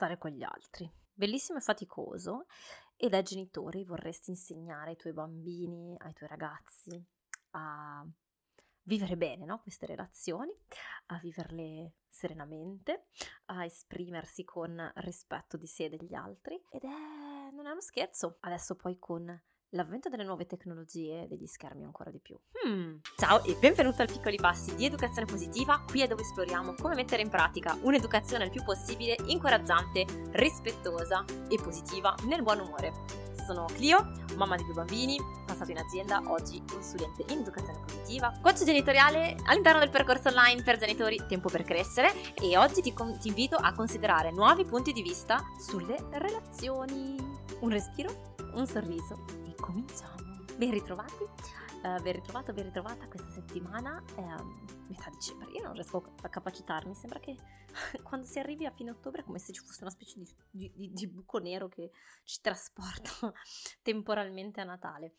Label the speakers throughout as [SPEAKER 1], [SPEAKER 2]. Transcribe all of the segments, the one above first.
[SPEAKER 1] stare con gli altri. Bellissimo e faticoso e da genitori vorresti insegnare ai tuoi bambini, ai tuoi ragazzi a vivere bene no? queste relazioni, a viverle serenamente, a esprimersi con rispetto di sé e degli altri ed è, non è uno scherzo. Adesso poi con l'avvento delle nuove tecnologie e degli schermi ancora di più. Hmm. Ciao e benvenuto al Piccoli Passi di Educazione Positiva, qui è dove esploriamo come mettere in pratica un'educazione il più possibile incoraggiante, rispettosa e positiva nel buon umore. Sono Clio, mamma di due bambini, passata in azienda, oggi consulente in educazione positiva, coach genitoriale all'interno del percorso online per genitori Tempo per crescere e oggi ti, con- ti invito a considerare nuovi punti di vista sulle relazioni. Un respiro, un sorriso cominciamo. Ben ritrovati, uh, ben ritrovato, ben ritrovata questa settimana. Um, metà dicembre. Io non riesco a capacitarmi, sembra che quando si arrivi a fine ottobre è come se ci fosse una specie di, di, di, di buco nero che ci trasporta temporalmente a Natale.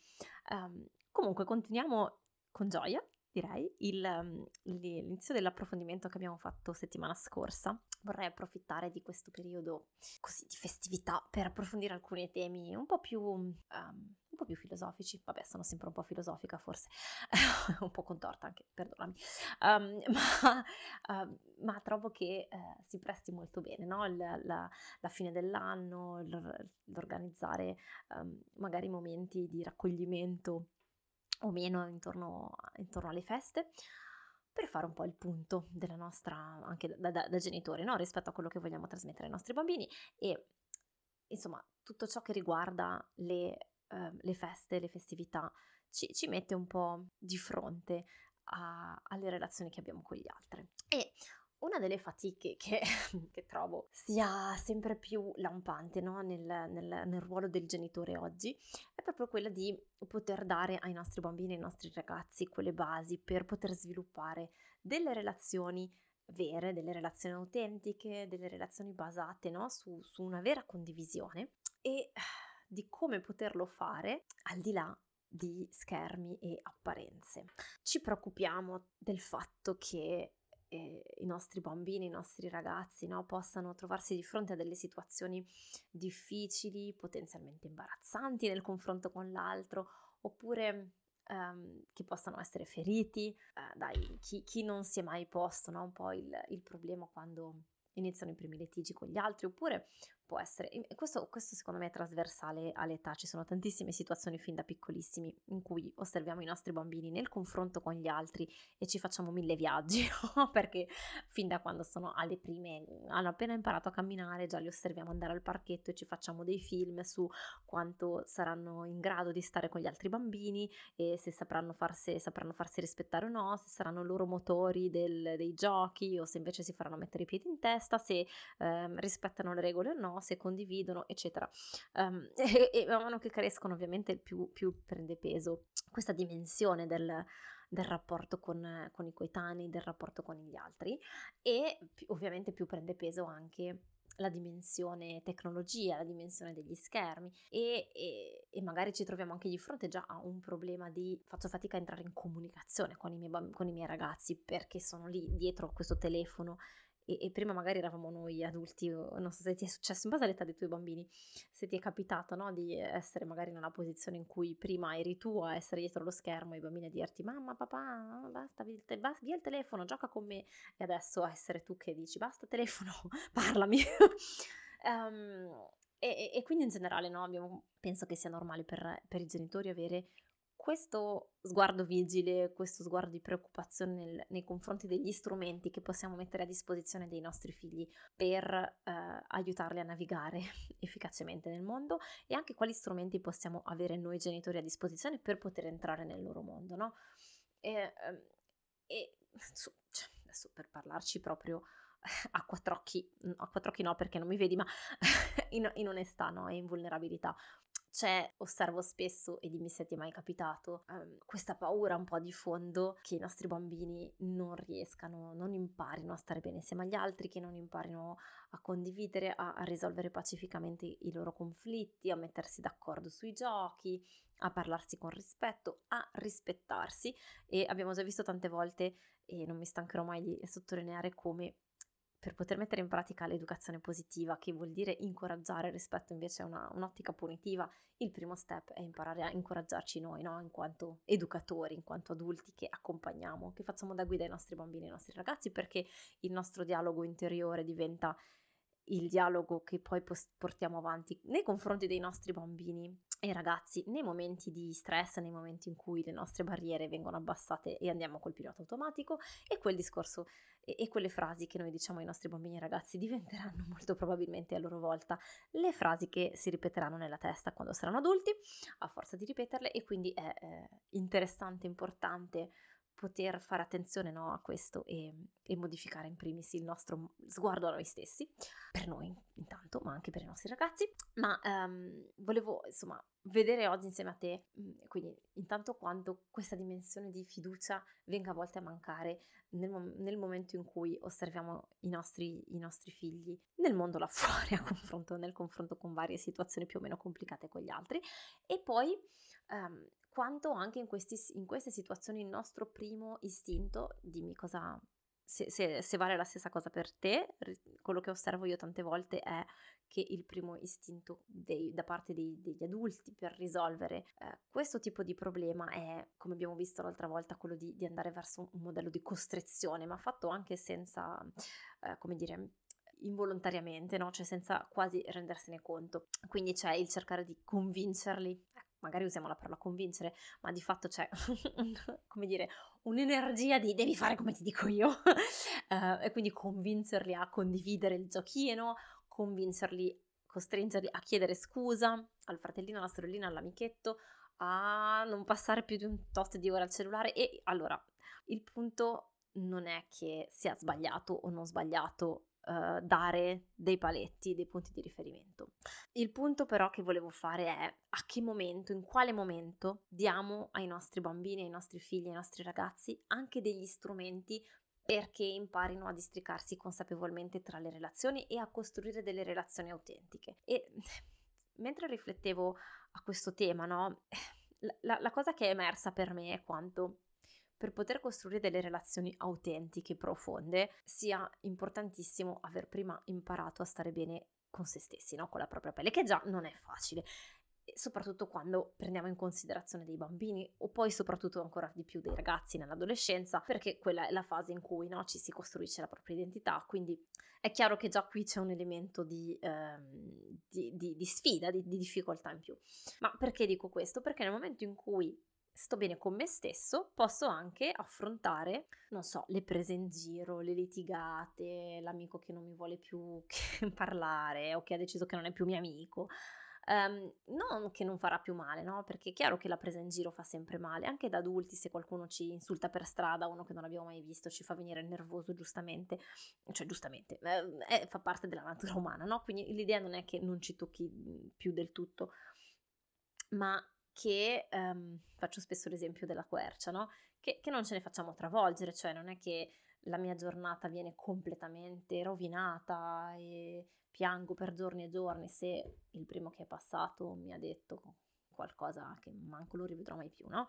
[SPEAKER 1] Um, comunque continuiamo con gioia, direi, il, um, l'inizio dell'approfondimento che abbiamo fatto settimana scorsa. Vorrei approfittare di questo periodo così di festività per approfondire alcuni temi un po' più um, un po' più filosofici, vabbè sono sempre un po' filosofica forse, un po' contorta anche, perdonami, um, ma, uh, ma, trovo che uh, si presti molto bene, no? la, la, la, fine dell'anno, l'organizzare um, magari momenti di raccoglimento o meno intorno, intorno alle feste per fare un po' il punto della nostra, anche da, da, da genitori, no? rispetto a quello che vogliamo trasmettere ai nostri bambini e insomma tutto ciò che riguarda le Ehm, le feste, le festività, ci, ci, mette un po' di fronte a, alle relazioni che abbiamo con gli altri. E una delle fatiche che, che trovo sia sempre più lampante no? nel, nel, nel, ruolo del genitore oggi è proprio quella di poter dare ai nostri bambini, ai nostri ragazzi quelle basi per poter sviluppare delle relazioni vere, delle relazioni autentiche, delle relazioni basate no? su, su una vera condivisione. E di come poterlo fare al di là di schermi e apparenze. Ci preoccupiamo del fatto che eh, i nostri bambini, i nostri ragazzi no, possano trovarsi di fronte a delle situazioni difficili, potenzialmente imbarazzanti nel confronto con l'altro, oppure um, che possano essere feriti. Uh, dai, chi, chi, non si è mai posto no, un po' il, il problema quando iniziano i primi litigi con gli altri, oppure può essere, questo, questo, secondo me è trasversale all'età, ci sono tantissime situazioni fin da piccolissimi in cui osserviamo i nostri bambini nel confronto con gli altri e ci facciamo mille viaggi, perché fin da quando sono alle prime, hanno appena imparato a camminare, già li osserviamo andare al parchetto e ci facciamo dei film su quanto saranno in grado di stare con gli altri bambini e se sapranno farsi, sapranno farsi rispettare o no, se saranno loro motori del, dei giochi o se invece si faranno mettere i piedi in testa, se ehm, rispettano le regole o no, se condividono, eccetera. Um, e, e, man mano che crescono ovviamente più, più prende peso questa dimensione del, del rapporto con, con, i coetanei, del rapporto con gli altri e ovviamente più prende peso anche la dimensione tecnologia, la dimensione degli schermi e, e, e, magari ci troviamo anche di fronte già a un problema di faccio fatica a entrare in comunicazione con i miei, con i miei ragazzi perché sono lì dietro questo telefono e, e, prima magari eravamo noi adulti, non so se ti è successo in base all'età dei tuoi bambini, se ti è capitato no, di essere magari una posizione in cui prima eri tu a essere dietro lo schermo e i bambini a dirti mamma, papà, basta, via il, telefono, gioca con me e adesso essere tu che dici basta telefono, parlami. um, e, e, quindi in generale no, abbiamo, penso che sia normale per, per i genitori avere questo sguardo vigile, questo sguardo di preoccupazione nel, nei confronti degli strumenti che possiamo mettere a disposizione dei nostri figli per eh, aiutarli a navigare efficacemente nel mondo e anche quali strumenti possiamo avere noi genitori a disposizione per poter entrare nel loro mondo, no? E, ehm, e cioè, adesso per parlarci proprio a quattro occhi, a quattro occhi no perché non mi vedi, ma in, in onestà no, e in vulnerabilità c'è, osservo spesso, e dimmi se ti è mai capitato, um, questa paura un po' di fondo che i nostri bambini non riescano, non imparino a stare bene insieme agli altri, che non imparino a condividere, a, a risolvere pacificamente i loro conflitti, a mettersi d'accordo sui giochi, a parlarsi con rispetto, a rispettarsi. E abbiamo già visto tante volte e non mi stancherò mai di sottolineare come per poter mettere in pratica l'educazione positiva, che vuol dire incoraggiare rispetto invece a una, un'ottica punitiva, il primo step è imparare a incoraggiarci noi, no? in quanto educatori, in quanto adulti che accompagniamo, che facciamo da guida ai nostri bambini e ai nostri ragazzi, perché il nostro dialogo interiore diventa il dialogo che poi portiamo avanti nei confronti dei nostri bambini e ragazzi nei momenti di stress, nei momenti in cui le nostre barriere vengono abbassate e andiamo col pilota automatico e quel discorso e, e quelle frasi che noi diciamo ai nostri bambini e ragazzi diventeranno molto probabilmente a loro volta le frasi che si ripeteranno nella testa quando saranno adulti a forza di ripeterle e quindi è eh, interessante, importante poter fare attenzione no, a questo e, e, modificare in primis il nostro sguardo a noi stessi, per noi intanto, ma anche per i nostri ragazzi. Ma um, volevo insomma vedere oggi insieme a te, mm, quindi intanto quando questa dimensione di fiducia venga a volte a mancare nel, nel momento in cui osserviamo i nostri, i nostri, figli nel mondo là fuori, a confronto, nel confronto con varie situazioni più o meno complicate con gli altri, e poi um, quanto anche in, questi, in queste situazioni il nostro primo istinto, dimmi cosa, se, se, se, vale la stessa cosa per te, quello che osservo io tante volte è che il primo istinto dei, da parte dei, degli adulti per risolvere eh, questo tipo di problema è, come abbiamo visto l'altra volta, quello di, di andare verso un modello di costrizione, ma fatto anche senza, eh, come dire, involontariamente, no? cioè senza quasi rendersene conto. Quindi c'è il cercare di convincerli, magari usiamo la parola convincere, ma di fatto c'è, come dire, un'energia di devi fare come ti dico io, uh, e quindi convincerli a condividere il giochino, convincerli, costringerli a chiedere scusa al fratellino, alla sorellina, all'amichetto, a non passare più di un tot di ore al cellulare. E allora il punto non è che sia sbagliato o non sbagliato uh, dare dei paletti, dei punti di riferimento. Il punto però che volevo fare è a che momento, in quale momento diamo ai nostri bambini, ai nostri figli, ai nostri ragazzi anche degli strumenti perché imparino a districarsi consapevolmente tra le relazioni e a costruire delle relazioni autentiche. E mentre riflettevo a questo tema, no, la, la cosa che è emersa per me è quanto per poter costruire delle relazioni autentiche, profonde, sia importantissimo aver prima imparato a stare bene con se stessi, no? con la propria pelle, che già non è facile. soprattutto quando prendiamo in considerazione dei bambini o poi soprattutto ancora di più dei ragazzi nell'adolescenza perché quella è la fase in cui no, ci si costruisce la propria identità quindi è chiaro che già qui c'è un elemento di, ehm, di, di, di sfida, di difficoltà in più ma perché dico questo? perché nel momento in cui sto bene con me stesso, posso anche affrontare, non so, le prese in giro, le litigate, l'amico che non mi vuole più parlare o che ha deciso che non è più mio amico. Um, non che non farà più male, no? Perché è chiaro che la presa in giro fa sempre male, anche da adulti se qualcuno ci insulta per strada, uno che non abbiamo mai visto, ci fa venire nervoso giustamente, cioè giustamente, eh, fa parte della natura umana, no? Quindi l'idea non è che non ci tocchi più del tutto, ma che um, faccio spesso l'esempio della quercia, no? Che, che, non ce ne facciamo travolgere, cioè non è che la mia giornata viene completamente rovinata e piango per giorni e giorni se il primo che è passato mi ha detto qualcosa che manco lo rivedrò mai più, no?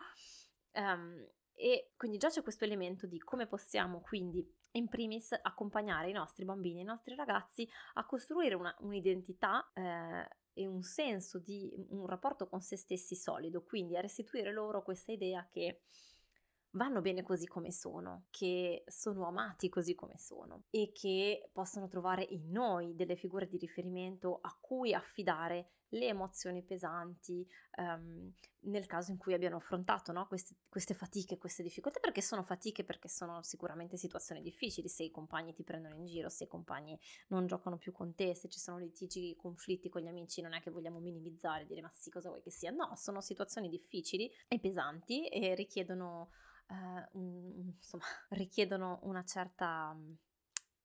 [SPEAKER 1] Um, e quindi già c'è questo elemento di come possiamo quindi in primis accompagnare i nostri bambini, i nostri ragazzi a costruire una, un'identità eh, e un senso di un rapporto con se stessi solido, quindi a restituire loro questa idea che vanno bene così come sono, che sono amati così come sono e che possono trovare in noi delle figure di riferimento a cui affidare le emozioni pesanti um, nel caso in cui abbiano affrontato no? queste, queste, fatiche, queste difficoltà, perché sono fatiche, perché sono sicuramente situazioni difficili, se i compagni ti prendono in giro, se i compagni non giocano più con te, se ci sono litigi, conflitti con gli amici, non è che vogliamo minimizzare, dire ma sì cosa vuoi che sia, no, sono situazioni difficili e pesanti e richiedono eh, un, insomma, richiedono una certa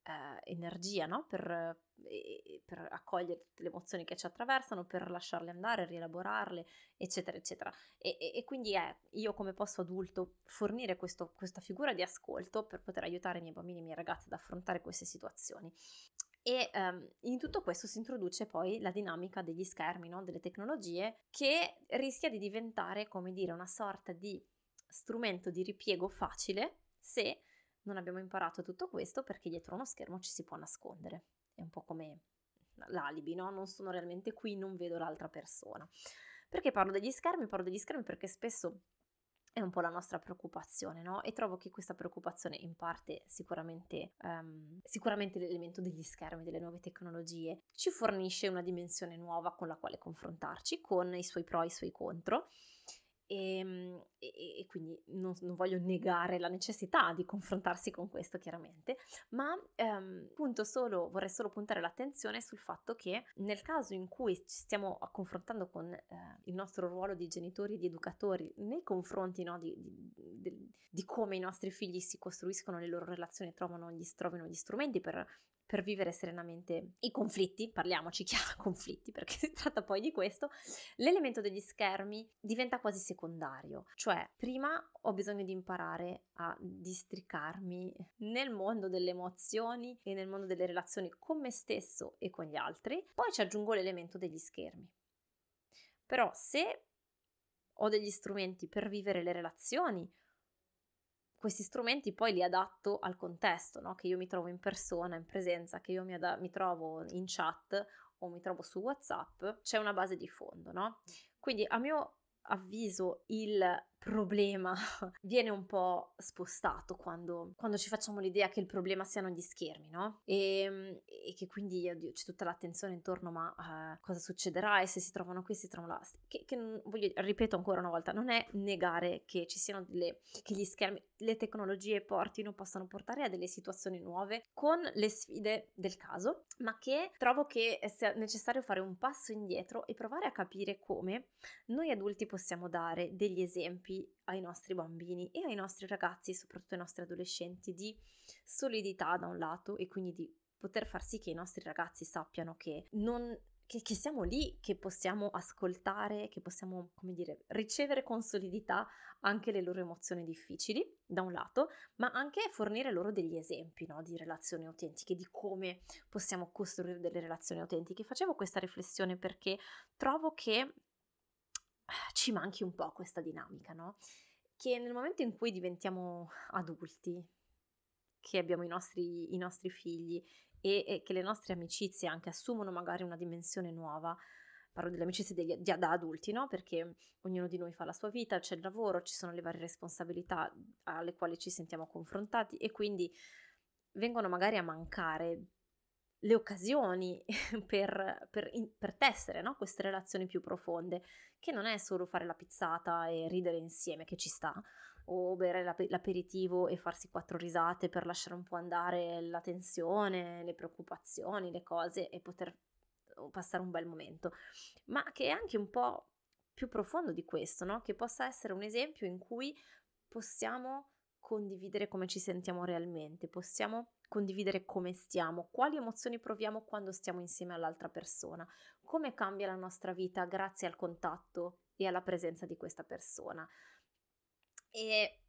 [SPEAKER 1] eh, energia no? per, eh, per, accogliere tutte le emozioni che ci attraversano, per lasciarle andare, rielaborarle, eccetera, eccetera. E, e, e quindi è io come posso adulto fornire questo, questa figura di ascolto per poter aiutare i miei bambini e i miei ragazzi ad affrontare queste situazioni. E um, in tutto questo si introduce poi la dinamica degli schermi, no? delle tecnologie, che rischia di diventare, come dire, una sorta di strumento di ripiego facile se non abbiamo imparato tutto questo perché dietro uno schermo ci si può nascondere. È un po' come l'alibi, no? Non sono realmente qui, non vedo l'altra persona. Perché parlo degli schermi? Parlo degli schermi perché spesso è un po' la nostra preoccupazione, no? E trovo che questa preoccupazione in parte sicuramente, um, sicuramente l'elemento degli schermi, delle nuove tecnologie, ci fornisce una dimensione nuova con la quale confrontarci, con i suoi pro e i suoi contro. Ehm, e, e, quindi non, non, voglio negare la necessità di confrontarsi con questo chiaramente, ma ehm, solo, vorrei solo puntare l'attenzione sul fatto che nel caso in cui ci stiamo confrontando con eh, il nostro ruolo di genitori e di educatori nei confronti no, di, di, di, di, come i nostri figli si costruiscono le loro relazioni, trovano gli, trovino gli strumenti per per vivere serenamente i conflitti, parliamoci chiaro, conflitti, perché si tratta poi di questo, l'elemento degli schermi diventa quasi secondario. Cioè, prima ho bisogno di imparare a districarmi nel mondo delle emozioni e nel mondo delle relazioni con me stesso e con gli altri, poi ci aggiungo l'elemento degli schermi. Però se ho degli strumenti per vivere le relazioni, questi strumenti poi li adatto al contesto, no? che io mi trovo in persona, in presenza, che io mi, ad- mi trovo in chat o mi trovo su WhatsApp, c'è una base di fondo, no? Quindi a mio avviso il problema viene un po' spostato quando, quando, ci facciamo l'idea che il problema siano gli schermi, no? E, ehm, e che quindi oddio, c'è tutta l'attenzione intorno, ma uh, cosa succederà e se si trovano qui, si trovano là. Che, che voglio, ripeto ancora una volta, non è negare che ci siano delle, che gli schermi, le tecnologie portino, possano portare a delle situazioni nuove con le sfide del caso, ma che trovo che sia necessario fare un passo indietro e provare a capire come noi adulti possiamo dare degli esempi ai nostri bambini e ai nostri ragazzi, soprattutto ai nostri adolescenti, di solidità da un lato e quindi di poter far sì che i nostri ragazzi sappiano che non che, che, siamo lì, che possiamo ascoltare, che possiamo, come dire, ricevere con solidità anche le loro emozioni difficili, da un lato, ma anche fornire loro degli esempi no, di relazioni autentiche, di come possiamo costruire delle relazioni autentiche. Facevo questa riflessione perché trovo che ci manchi un po' questa dinamica, no? Che nel momento in cui diventiamo adulti, che abbiamo i nostri, i nostri figli e, e, che le nostre amicizie anche assumono magari una dimensione nuova, parlo delle amicizie degli, di, da adulti, no? Perché ognuno di noi fa la sua vita, c'è il lavoro, ci sono le varie responsabilità alle quali ci sentiamo confrontati e quindi vengono magari a mancare le occasioni per, per, per tessere no? queste relazioni più profonde, che non è solo fare la pizzata e ridere insieme, che ci sta, o bere l'aperitivo e farsi quattro risate per lasciare un po' andare la tensione, le preoccupazioni, le cose e poter passare un bel momento, ma che è anche un po' più profondo di questo, no? che possa essere un esempio in cui possiamo condividere come ci sentiamo realmente, possiamo condividere come stiamo, quali emozioni proviamo quando stiamo insieme all'altra persona, come cambia la nostra vita grazie al contatto e alla presenza di questa persona. E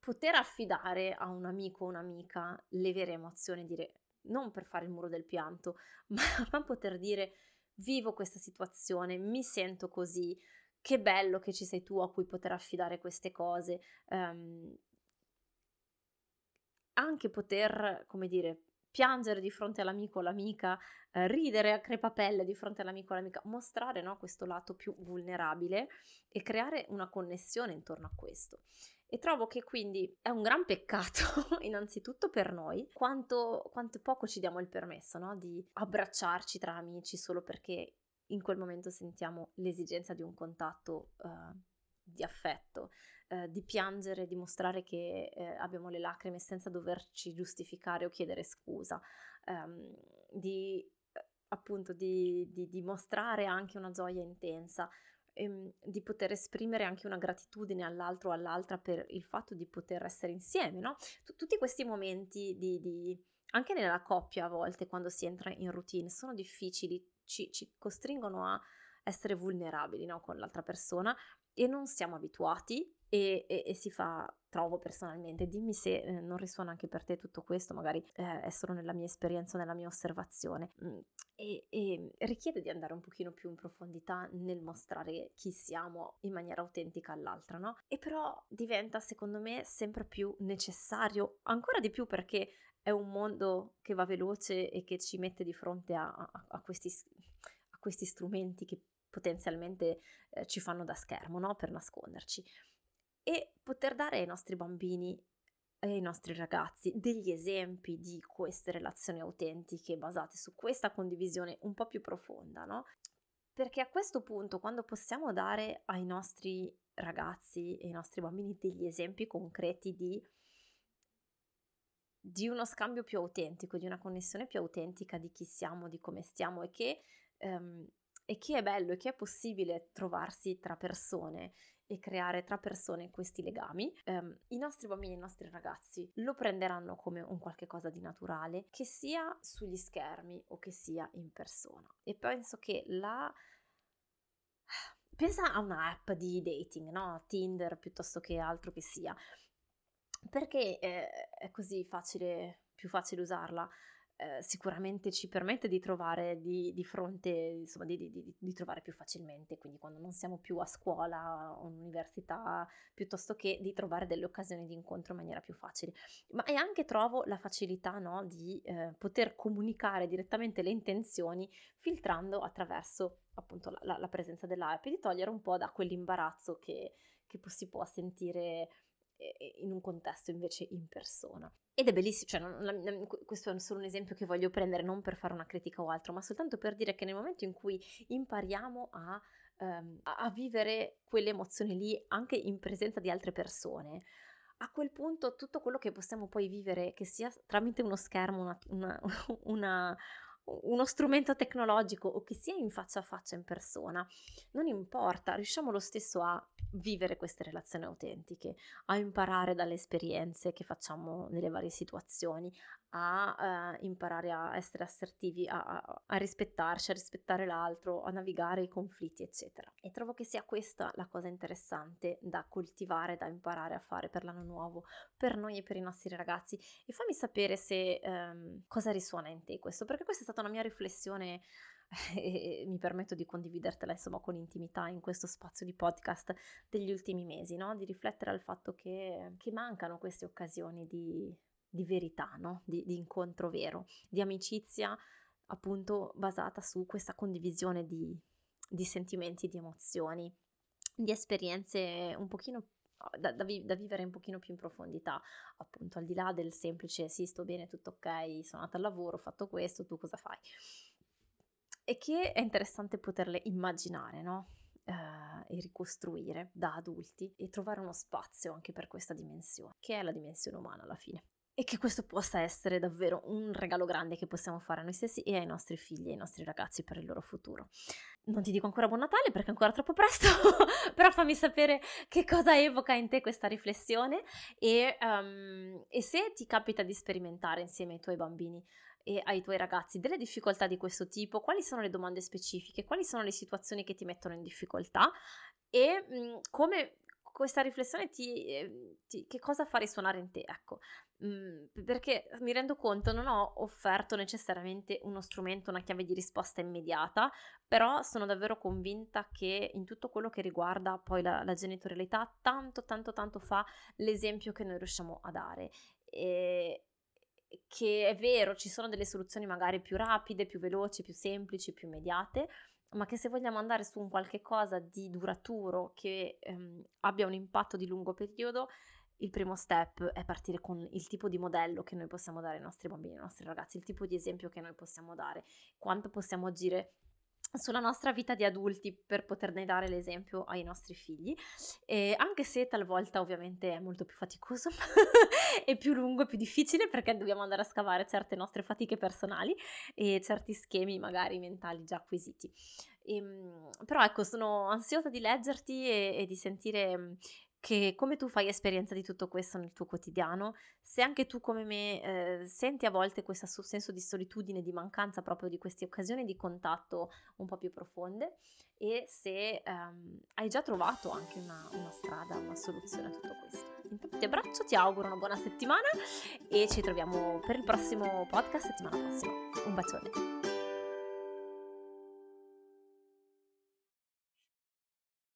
[SPEAKER 1] poter affidare a un amico o un'amica le vere emozioni, dire non per fare il muro del pianto, ma poter dire vivo questa situazione, mi sento così, che bello che ci sei tu a cui poter affidare queste cose, um, anche poter, come dire, piangere di fronte all'amico o all'amica, eh, ridere a crepapelle di fronte all'amico o all'amica, mostrare no, questo lato più vulnerabile e creare una connessione intorno a questo. E trovo che quindi è un gran peccato, innanzitutto per noi, quanto, quanto poco ci diamo il permesso no, di abbracciarci tra amici solo perché in quel momento sentiamo l'esigenza di un contatto uh, di affetto eh, di piangere, di mostrare che eh, abbiamo le lacrime senza doverci giustificare o chiedere scusa, ehm, di eh, appunto di, di, di, mostrare anche una gioia intensa, ehm, di poter esprimere anche una gratitudine all'altro o all'altra per il fatto di poter essere insieme, no? Tutti questi momenti di, di, anche nella coppia a volte quando si entra in routine sono difficili, ci, ci costringono a essere vulnerabili no? con l'altra persona e non siamo abituati e, e, e, si fa, trovo personalmente, dimmi se eh, non risuona anche per te tutto questo, magari eh, è solo nella mia esperienza, nella mia osservazione. Mm, e, richiede di andare un pochino più in profondità nel mostrare chi siamo in maniera autentica all'altra, no? E però diventa secondo me sempre più necessario, ancora di più perché è un mondo che va veloce e che ci mette di fronte a, a, a, questi, a questi, strumenti che potenzialmente eh, ci fanno da schermo, no? Per nasconderci. E poter dare ai nostri bambini e ai nostri ragazzi degli esempi di queste relazioni autentiche basate su questa condivisione un po' più profonda, no? Perché a questo punto, quando possiamo dare ai nostri ragazzi e ai nostri bambini degli esempi concreti di, di uno scambio più autentico, di una connessione più autentica di chi siamo, di come stiamo e che, um, e che è bello e che è possibile trovarsi tra persone e creare tra persone questi legami, um, i nostri bambini e i nostri ragazzi lo prenderanno come un qualche cosa di naturale, che sia sugli schermi o che sia in persona. E penso che la pensa a un'app di dating, no? Tinder piuttosto che altro che sia. Perché eh, è così facile, più facile usarla? Eh, sicuramente ci permette di trovare di, di fronte, insomma, di, di, di, trovare più facilmente, quindi quando non siamo più a scuola o all'università, piuttosto che di trovare delle occasioni di incontro in maniera più facile. Ma e anche trovo la facilità no, di eh, poter comunicare direttamente le intenzioni filtrando attraverso appunto la, la, la presenza dell'app e di togliere un po' da quell'imbarazzo che, che si può sentire in un contesto invece in persona. Ed è bellissimo, cioè non, la, questo è solo un esempio che voglio prendere non per fare una critica o altro, ma soltanto per dire che nel momento in cui impariamo a, um, a vivere quelle emozioni lì anche in presenza di altre persone, a quel punto tutto quello che possiamo poi vivere, che sia tramite uno schermo, una, una, una uno strumento tecnologico o che sia in faccia a faccia in persona, non importa, riusciamo lo stesso a vivere queste relazioni autentiche, a imparare dalle esperienze che facciamo nelle varie situazioni, a uh, imparare a essere assertivi, a, a, rispettarci, a rispettare l'altro, a navigare i conflitti, eccetera. E trovo che sia questa la cosa interessante da coltivare, da imparare a fare per l'anno nuovo, per noi e per i nostri ragazzi. E fammi sapere se um, cosa risuona in te questo, perché questa è stata una mia riflessione e mi permetto di condividertela insomma con intimità in questo spazio di podcast degli ultimi mesi, no? di riflettere al fatto che, che mancano queste occasioni di, di verità, no? di, di incontro vero, di amicizia appunto basata su questa condivisione di, di sentimenti, di emozioni, di esperienze un pochino da, da, vi, da, vivere un pochino più in profondità, appunto al di là del semplice sì sto bene, tutto ok, sono andata al lavoro, ho fatto questo, tu cosa fai? e che è interessante poterle immaginare, no? Uh, e ricostruire da adulti e trovare uno spazio anche per questa dimensione, che è la dimensione umana alla fine. E che questo possa essere davvero un regalo grande che possiamo fare a noi stessi e ai nostri figli e ai nostri ragazzi per il loro futuro. Non ti dico ancora buon Natale perché è ancora troppo presto, però fammi sapere che cosa evoca in te questa riflessione e, um, e se ti capita di sperimentare insieme ai tuoi bambini e ai tuoi ragazzi delle difficoltà di questo tipo, quali sono le domande specifiche, quali sono le situazioni che ti mettono in difficoltà e mh, come questa riflessione ti, eh, ti, che cosa fa risuonare in te, ecco, mh, perché mi rendo conto non ho offerto necessariamente uno strumento, una chiave di risposta immediata, però sono davvero convinta che in tutto quello che riguarda poi la, la genitorialità tanto tanto tanto fa l'esempio che noi riusciamo a dare. E, che è vero, ci sono delle soluzioni magari più rapide, più veloci, più semplici, più immediate, ma che se vogliamo andare su un qualche cosa di duraturo che ehm, abbia un impatto di lungo periodo, il primo step è partire con il tipo di modello che noi possiamo dare ai nostri bambini, ai nostri ragazzi, il tipo di esempio che noi possiamo dare, quanto possiamo agire sulla nostra vita di adulti per poterne dare l'esempio ai nostri figli, e anche se talvolta ovviamente è molto più faticoso e più lungo e più difficile perché dobbiamo andare a scavare certe nostre fatiche personali e certi schemi magari mentali già acquisiti. E, ehm, però ecco, sono ansiosa di leggerti e, e di sentire che come tu fai esperienza di tutto questo nel tuo quotidiano, se anche tu come me eh, senti a volte questo senso di solitudine, di mancanza proprio di queste occasioni di contatto un po' più profonde e se ehm, hai già trovato anche una, una strada, una soluzione a tutto questo. Intanto ti abbraccio, ti auguro una buona settimana e ci troviamo per il prossimo podcast settimana prossima. Un bacione.